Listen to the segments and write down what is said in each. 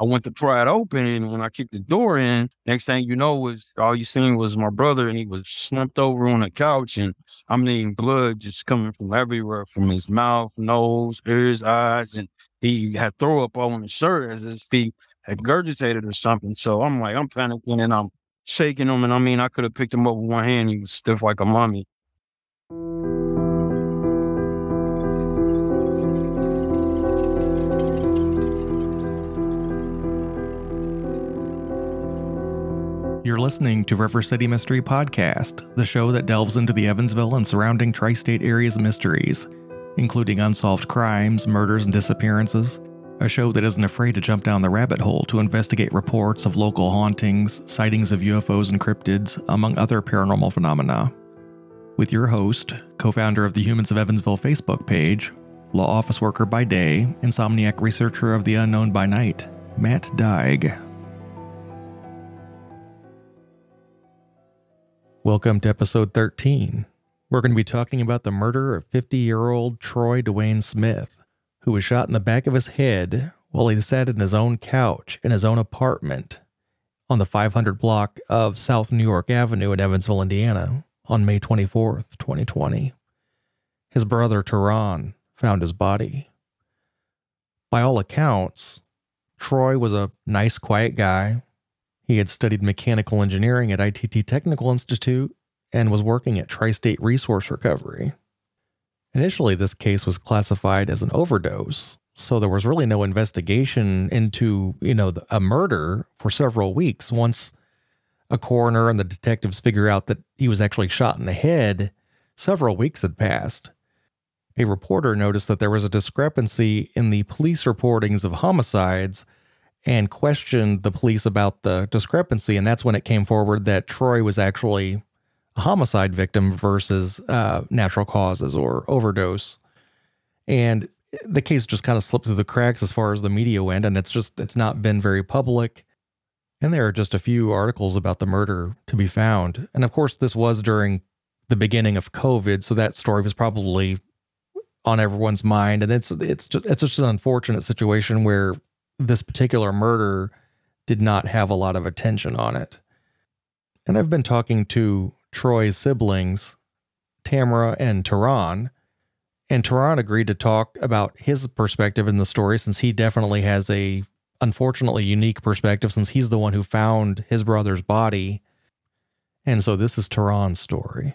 I went to pry it open, and when I kicked the door in, next thing you know was all you seen was my brother, and he was slumped over on the couch, and I mean blood just coming from everywhere, from his mouth, nose, ears, eyes, and he had throw up all on his shirt as if he had gurgitated or something. So I'm like, I'm panicking, and I'm shaking him, and I mean, I could have picked him up with one hand. He was stiff like a mummy. You're listening to River City Mystery Podcast, the show that delves into the Evansville and surrounding tri state areas mysteries, including unsolved crimes, murders, and disappearances. A show that isn't afraid to jump down the rabbit hole to investigate reports of local hauntings, sightings of UFOs and cryptids, among other paranormal phenomena. With your host, co founder of the Humans of Evansville Facebook page, law office worker by day, insomniac researcher of the unknown by night, Matt Dygue. Welcome to episode 13. We're going to be talking about the murder of 50 year old Troy DeWayne Smith, who was shot in the back of his head while he sat in his own couch in his own apartment on the 500 block of South New York Avenue in Evansville, Indiana on May 24th, 2020. His brother TaRon found his body. By all accounts, Troy was a nice, quiet guy he had studied mechanical engineering at ITT Technical Institute and was working at Tri State Resource Recovery. Initially, this case was classified as an overdose, so there was really no investigation into, you know, a murder for several weeks. Once a coroner and the detectives figure out that he was actually shot in the head, several weeks had passed. A reporter noticed that there was a discrepancy in the police reportings of homicides and questioned the police about the discrepancy. And that's when it came forward that Troy was actually a homicide victim versus uh, natural causes or overdose. And the case just kind of slipped through the cracks as far as the media went. And it's just, it's not been very public. And there are just a few articles about the murder to be found. And of course, this was during the beginning of COVID. So that story was probably on everyone's mind. And it's, it's just, it's just an unfortunate situation where this particular murder did not have a lot of attention on it. And I've been talking to Troy's siblings, Tamara and TaRon, and TaRon agreed to talk about his perspective in the story since he definitely has a unfortunately unique perspective since he's the one who found his brother's body. And so this is TaRon's story.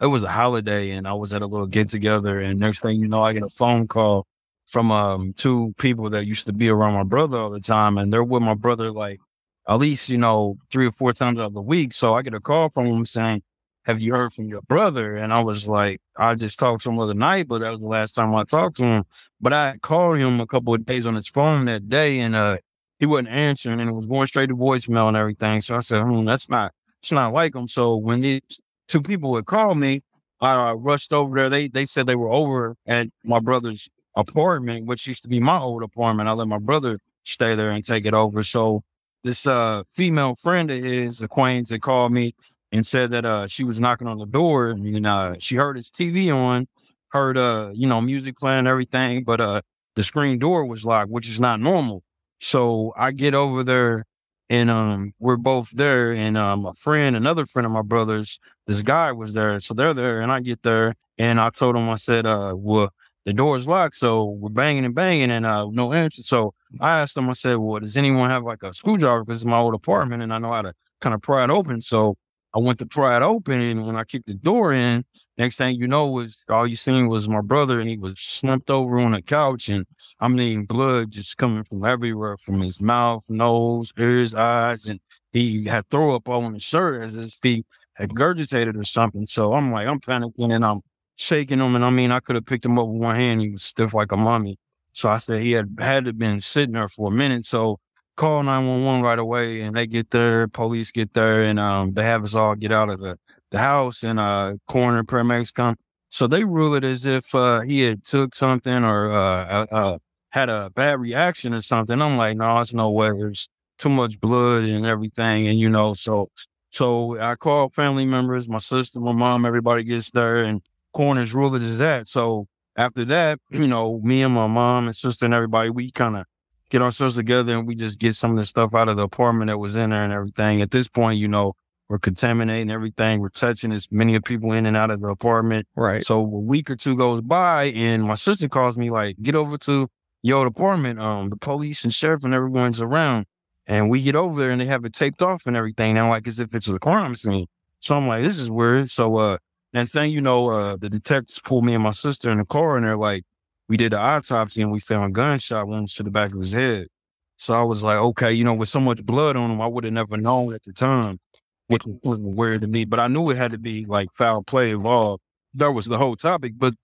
It was a holiday and I was at a little get together and next thing you know I get a phone call from um, two people that used to be around my brother all the time, and they're with my brother like at least you know three or four times out of the week. So I get a call from them saying, "Have you heard from your brother?" And I was like, "I just talked to him the other night, but that was the last time I talked to him." But I called him a couple of days on his phone that day, and uh, he wasn't answering, and it was going straight to voicemail and everything. So I said, "Hmm, that's not it's not like him." So when these two people would call me, I uh, rushed over there. They they said they were over at my brother's apartment, which used to be my old apartment. I let my brother stay there and take it over. So this uh, female friend of his, acquaintance, that called me and said that uh, she was knocking on the door and uh, she heard his TV on, heard uh, you know music playing everything, but uh, the screen door was locked, which is not normal. So I get over there and um, we're both there. And um, a friend, another friend of my brother's, this guy was there. So they're there, and I get there, and I told him, I said, uh, well, the door's locked, so we're banging and banging, and uh, no answer. So I asked them, I said, "Well, does anyone have like a screwdriver? Because it's my old apartment, and I know how to kind of pry it open." So I went to pry it open, and when I kicked the door in, next thing you know was all you seen was my brother, and he was slumped over on the couch, and I mean blood just coming from everywhere, from his mouth, nose, ears, eyes, and he had throw up all on his shirt as if he had gurgitated or something. So I'm like, I'm panicking, and I'm shaking him. And I mean, I could have picked him up with one hand. He was stiff like a mummy. So I said he had had to been sitting there for a minute. So call 911 right away and they get there, police get there and um, they have us all get out of the, the house and uh coroner paramedics come. So they rule it as if uh, he had took something or uh, uh, had a bad reaction or something. I'm like, no, it's no way. There's too much blood and everything. And, you know, so so I call family members, my sister, my mom, everybody gets there and corners rule it as that. So after that, you know, me and my mom and sister and everybody, we kind of get ourselves together and we just get some of the stuff out of the apartment that was in there and everything. At this point, you know, we're contaminating everything. We're touching as many people in and out of the apartment. Right. So a week or two goes by and my sister calls me like, get over to your apartment. Um, the police and sheriff and everyone's around. And we get over there and they have it taped off and everything. Now, like as if it's a crime scene. So I'm like, this is weird. So uh next thing you know, uh the detectives pulled me and my sister in the car and they're like, we did the autopsy and we found gunshot wounds to the back of his head. So I was like, okay, you know, with so much blood on him, I would have never known at the time, which was weird to me. But I knew it had to be like foul play involved. That was the whole topic. But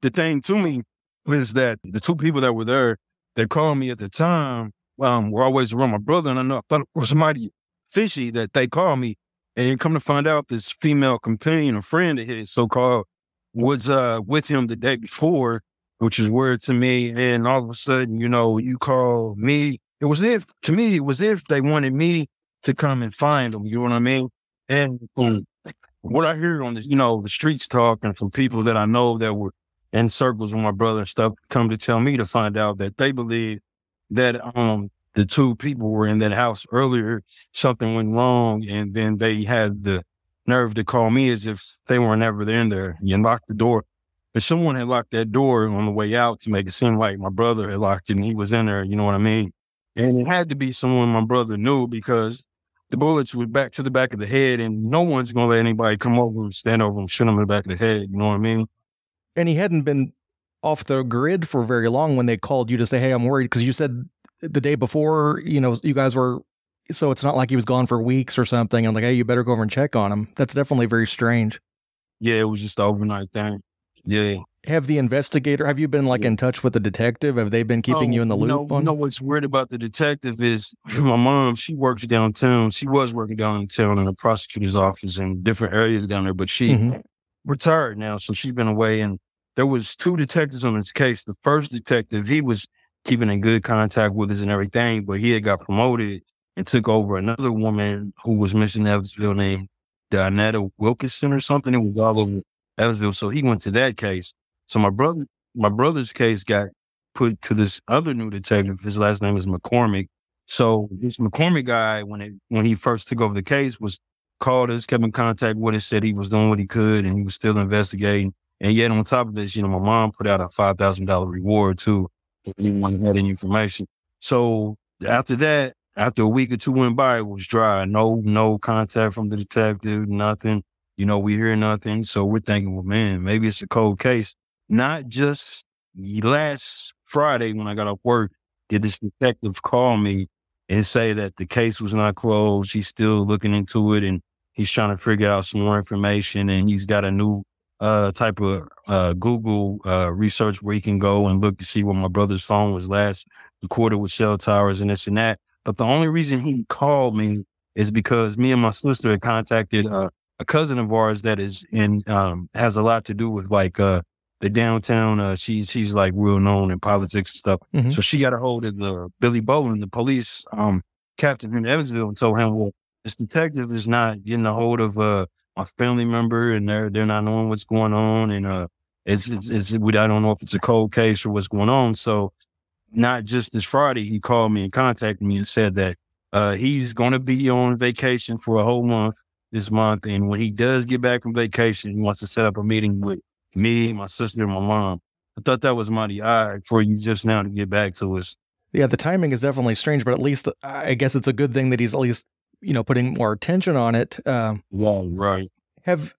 the thing to me is that the two people that were there, they called me at the time, um, were always around my brother, and I know I thought it was somebody fishy that they called me. And come to find out, this female companion or friend of his, so called, was uh with him the day before which is weird to me. And all of a sudden, you know, you call me. It was if to me, it was if they wanted me to come and find them. You know what I mean? And um, what I hear on this, you know, the streets talking from people that I know that were in circles with my brother and stuff, come to tell me to find out that they believe that um the two people were in that house earlier, something went wrong, and then they had the nerve to call me as if they weren't never in there. You lock the door but someone had locked that door on the way out to make it seem like my brother had locked it and he was in there, you know what I mean? And it had to be someone my brother knew because the bullets were back to the back of the head and no one's to let anybody come over and stand over and shoot him in the back of the head, you know what I mean? And he hadn't been off the grid for very long when they called you to say, hey, I'm worried because you said the day before, you know, you guys were so it's not like he was gone for weeks or something. I'm like, hey, you better go over and check on him. That's definitely very strange. Yeah, it was just overnight thing. Yeah. Have the investigator, have you been like in touch with the detective? Have they been keeping you in the loop? No, on? know what's weird about the detective is my mom, she works downtown. She was working downtown in the prosecutor's office in different areas down there, but she mm-hmm. retired now. So she's been away. And there was two detectives on this case. The first detective, he was keeping in good contact with us and everything, but he had got promoted and took over another woman who was missing Evansville named Donetta Wilkinson or something. It was all over Evansville. So he went to that case. So my brother, my brother's case got put to this other new detective. His last name is McCormick. So this McCormick guy, when it when he first took over the case, was called us, kept in contact with us, said he was doing what he could, and he was still investigating. And yet, on top of this, you know, my mom put out a five thousand dollar reward too if anyone had any information. So after that, after a week or two went by, it was dry. No, no contact from the detective, nothing. You know, we hear nothing. So we're thinking, well, man, maybe it's a cold case. Not just last Friday when I got off work, did this detective call me and say that the case was not closed. He's still looking into it and he's trying to figure out some more information and he's got a new uh, type of uh, Google uh, research where you can go and look to see what my brother's phone was last recorded with cell towers and this and that. But the only reason he called me is because me and my sister had contacted uh, a cousin of ours that is in um, has a lot to do with like uh, the downtown. Uh, she's she's like real known in politics and stuff. Mm-hmm. So she got a hold of the Billy Bolin, the police um, captain in Evansville, and told him, "Well, this detective is not getting a hold of uh, a family member, and they're they're not knowing what's going on, and uh, it's, it's it's we I don't know if it's a cold case or what's going on." So, not just this Friday, he called me and contacted me and said that uh, he's going to be on vacation for a whole month this month. And when he does get back from vacation, he wants to set up a meeting with me, my sister, and my mom. I thought that was mighty odd for you just now to get back to us. Yeah, the timing is definitely strange, but at least I guess it's a good thing that he's at least you know putting more attention on it. Um, yeah, right. Have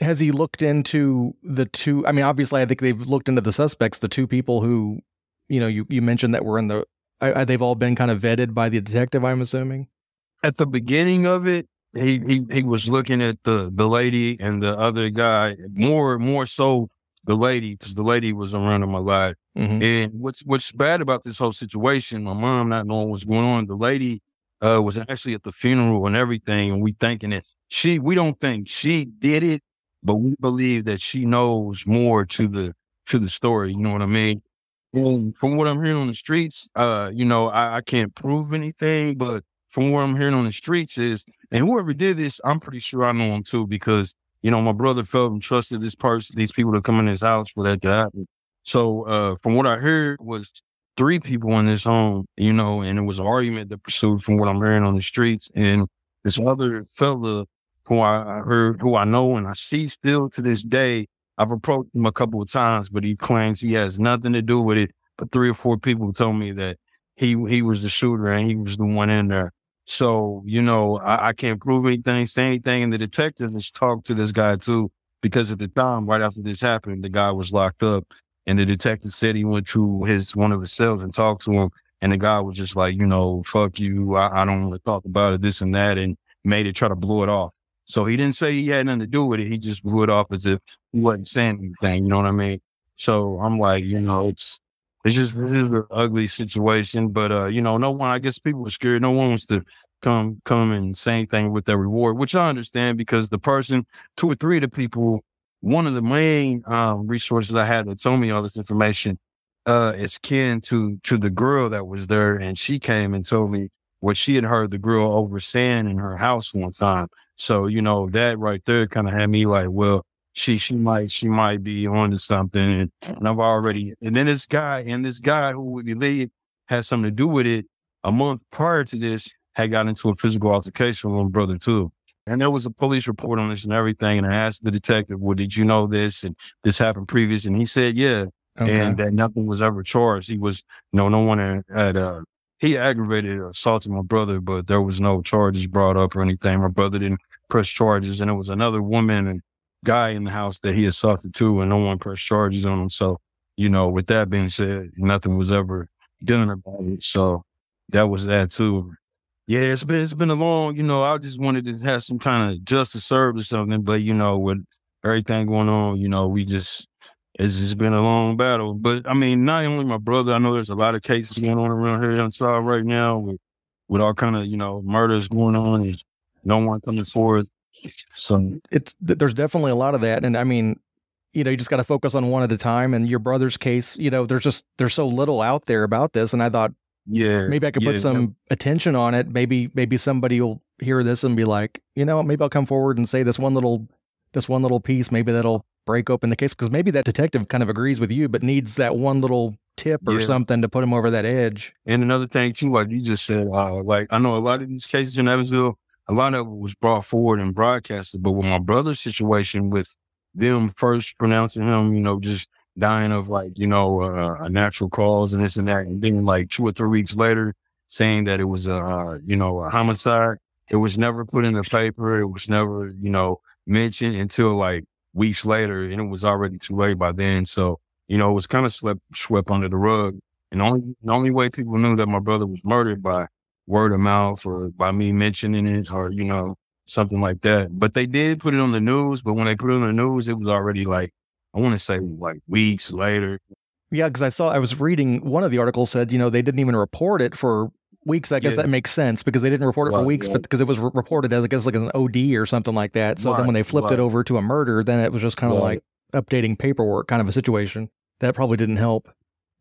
has he looked into the two? I mean, obviously, I think they've looked into the suspects, the two people who, you know, you you mentioned that were in the. I, I, they've all been kind of vetted by the detective. I'm assuming. At the beginning of it, he he he was looking at the the lady and the other guy more more so the lady because the lady was around in my life. Mm-hmm. And what's what's bad about this whole situation, my mom not knowing what's going on, the lady uh, was actually at the funeral and everything, and we thinking that she we don't think she did it, but we believe that she knows more to the to the story. You know what I mean? And from what I'm hearing on the streets, uh, you know, I, I can't prove anything, but from what I'm hearing on the streets is, and whoever did this, I'm pretty sure I know him too, because, you know, my brother felt and trusted this person, these people to come in his house for that to happen. So, uh, from what I heard was three people in this home, you know, and it was an argument that pursued from what I'm hearing on the streets. And this other fella who I heard, who I know and I see still to this day, I've approached him a couple of times, but he claims he has nothing to do with it. But three or four people told me that he he was the shooter and he was the one in there. So, you know, I, I can't prove anything, say anything. And the detective has talked to this guy too, because at the time, right after this happened, the guy was locked up. And the detective said he went to his one of his cells and talked to him. And the guy was just like, you know, fuck you. I, I don't want to talk about it, this and that, and made it try to blow it off. So he didn't say he had nothing to do with it. He just blew it off as if he wasn't saying anything. You know what I mean? So I'm like, you know, it's it's just this is an ugly situation. But uh, you know, no one I guess people are scared. No one wants to come come and say anything with their reward, which I understand because the person, two or three of the people, one of the main um, resources I had that told me all this information uh, is kin to to the girl that was there, and she came and told me what she had heard the girl over saying in her house one time. So you know that right there kind of had me like, well, she she might she might be on to something, and, and I've already and then this guy and this guy who we believe has something to do with it. A month prior to this, had got into a physical altercation with my brother too. And there was a police report on this and everything. And I asked the detective, well, did you know this? And this happened previous. And he said, yeah. Okay. And that nothing was ever charged. He was, you know, no one had, uh, he aggravated assaulted my brother, but there was no charges brought up or anything. My brother didn't press charges. And it was another woman and guy in the house that he assaulted too, and no one pressed charges on him. So, you know, with that being said, nothing was ever done about it. So that was that too. Yeah, it's been it's been a long, you know, I just wanted to have some kind of justice served or something, but you know, with everything going on, you know, we just it's just been a long battle. But I mean, not only my brother, I know there's a lot of cases going on around here inside right now with with all kind of, you know, murders going on and no one coming forward. So it's there's definitely a lot of that. And I mean, you know, you just got to focus on one at a time. And your brother's case, you know, there's just there's so little out there about this. And I thought yeah. Maybe I could yeah, put some attention on it. Maybe maybe somebody will hear this and be like, you know, maybe I'll come forward and say this one little this one little piece. Maybe that'll break open the case because maybe that detective kind of agrees with you, but needs that one little tip or Yeah. something to put him over that edge. And another thing too, like you just said, uh, like I know a lot of these cases in Evansville, a lot of it was brought forward and broadcasted. But with my brother's situation, with them first pronouncing him, you know, just dying of like you know uh, a natural cause and this and that, and then like two or three weeks later saying that it was a uh, you know a homicide. It was never put in the paper. It was never you know mentioned until like weeks later, and it was already too late by then. So you know it was kind of swept swept under the rug. And only the only way people knew that my brother was murdered by word of mouth or by me mentioning it or you know something like that. But they did put it on the news. But when they put it on the news, it was already like I want to say like weeks later. Yeah, because I saw I was reading one of the articles said, you know, they didn't even report it for weeks. I guess Yeah. that makes sense because they didn't report it for weeks, right. but because it was re- reported as I guess like as an OD or something like that. So then when they flipped it over to a murder, then it was just kind of Right. like updating paperwork kind of a situation. That probably didn't help.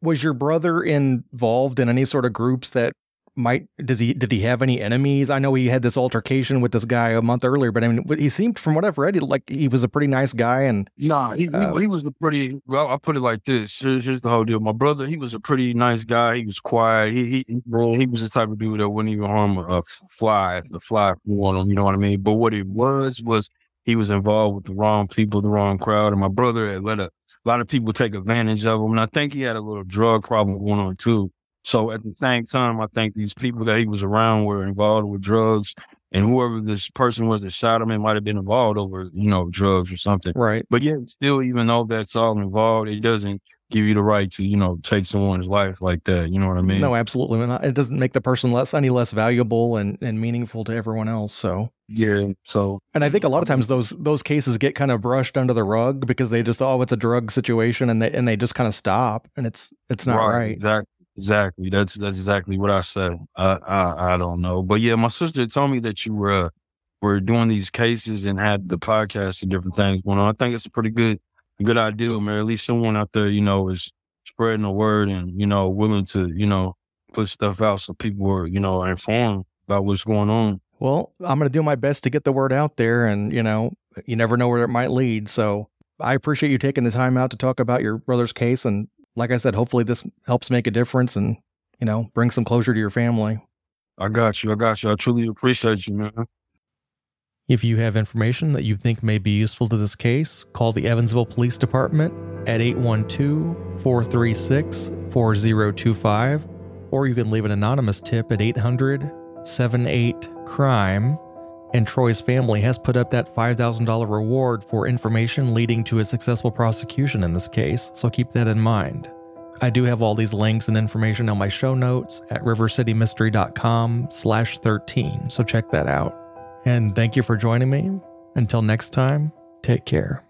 Was your brother involved in any sort of groups that might does he did he have any enemies? I know he had this altercation with this guy a month earlier, but I mean he seemed from what I've read he- like he was a pretty nice guy and Nah, he, Uh, he, was a pretty. Well, I put it like this. Here's, here's the whole deal. My brother, he was a pretty nice guy. He was quiet. He he he, he was the type of dude that wouldn't even harm a, a fly if the fly flew on him. You know what I mean? But what it was was he was involved with the wrong people, the wrong crowd, and my brother had let a, lot of people take advantage of him. And I think he had a little drug problem going on too. So at the same time, I think these people that he was around were involved with drugs, and whoever this person was that shot him, it might have been involved over you know drugs or something. right. But yet, still, even though that's all involved, it doesn't give you the right to, you know, take someone's life like that. You know what I mean? No, absolutely not. It doesn't make the person less any less valuable and, and meaningful to everyone else. So Yeah. So And I think a lot of times those those cases get kind of brushed under the rug because they just oh it's a drug situation and they and they just kind of stop and it's it's not right. Exactly. Exactly. That's that's exactly what I said. I, I I don't know, but yeah, my sister told me that you were uh, were doing these cases and had the podcast and different things going on. I think it's a pretty good good idea, man. At least someone out there, you know, is spreading the word and you know willing to you know put stuff out so people are you know informed about what's going on. Well, I'm going to do my best to get the word out there and you know you never know where it might lead. So I appreciate you taking the time out to talk about your brother's case and like I said, hopefully this helps make a difference and, you know, bring some closure to your family. I got you. I got you. I truly appreciate you, man. If you have information that you think may be useful to this case, call the Evansville Police Department at 812 436 4025, or you can leave an anonymous tip at 800 78 Crime. And Troy's family has put up that $5,000 reward for information leading to a successful prosecution in this case, so keep that in mind. I do have all these links and information on my show notes at rivercitymystery.com slash 13, so check that out. And thank you for joining me. Until next time, take care.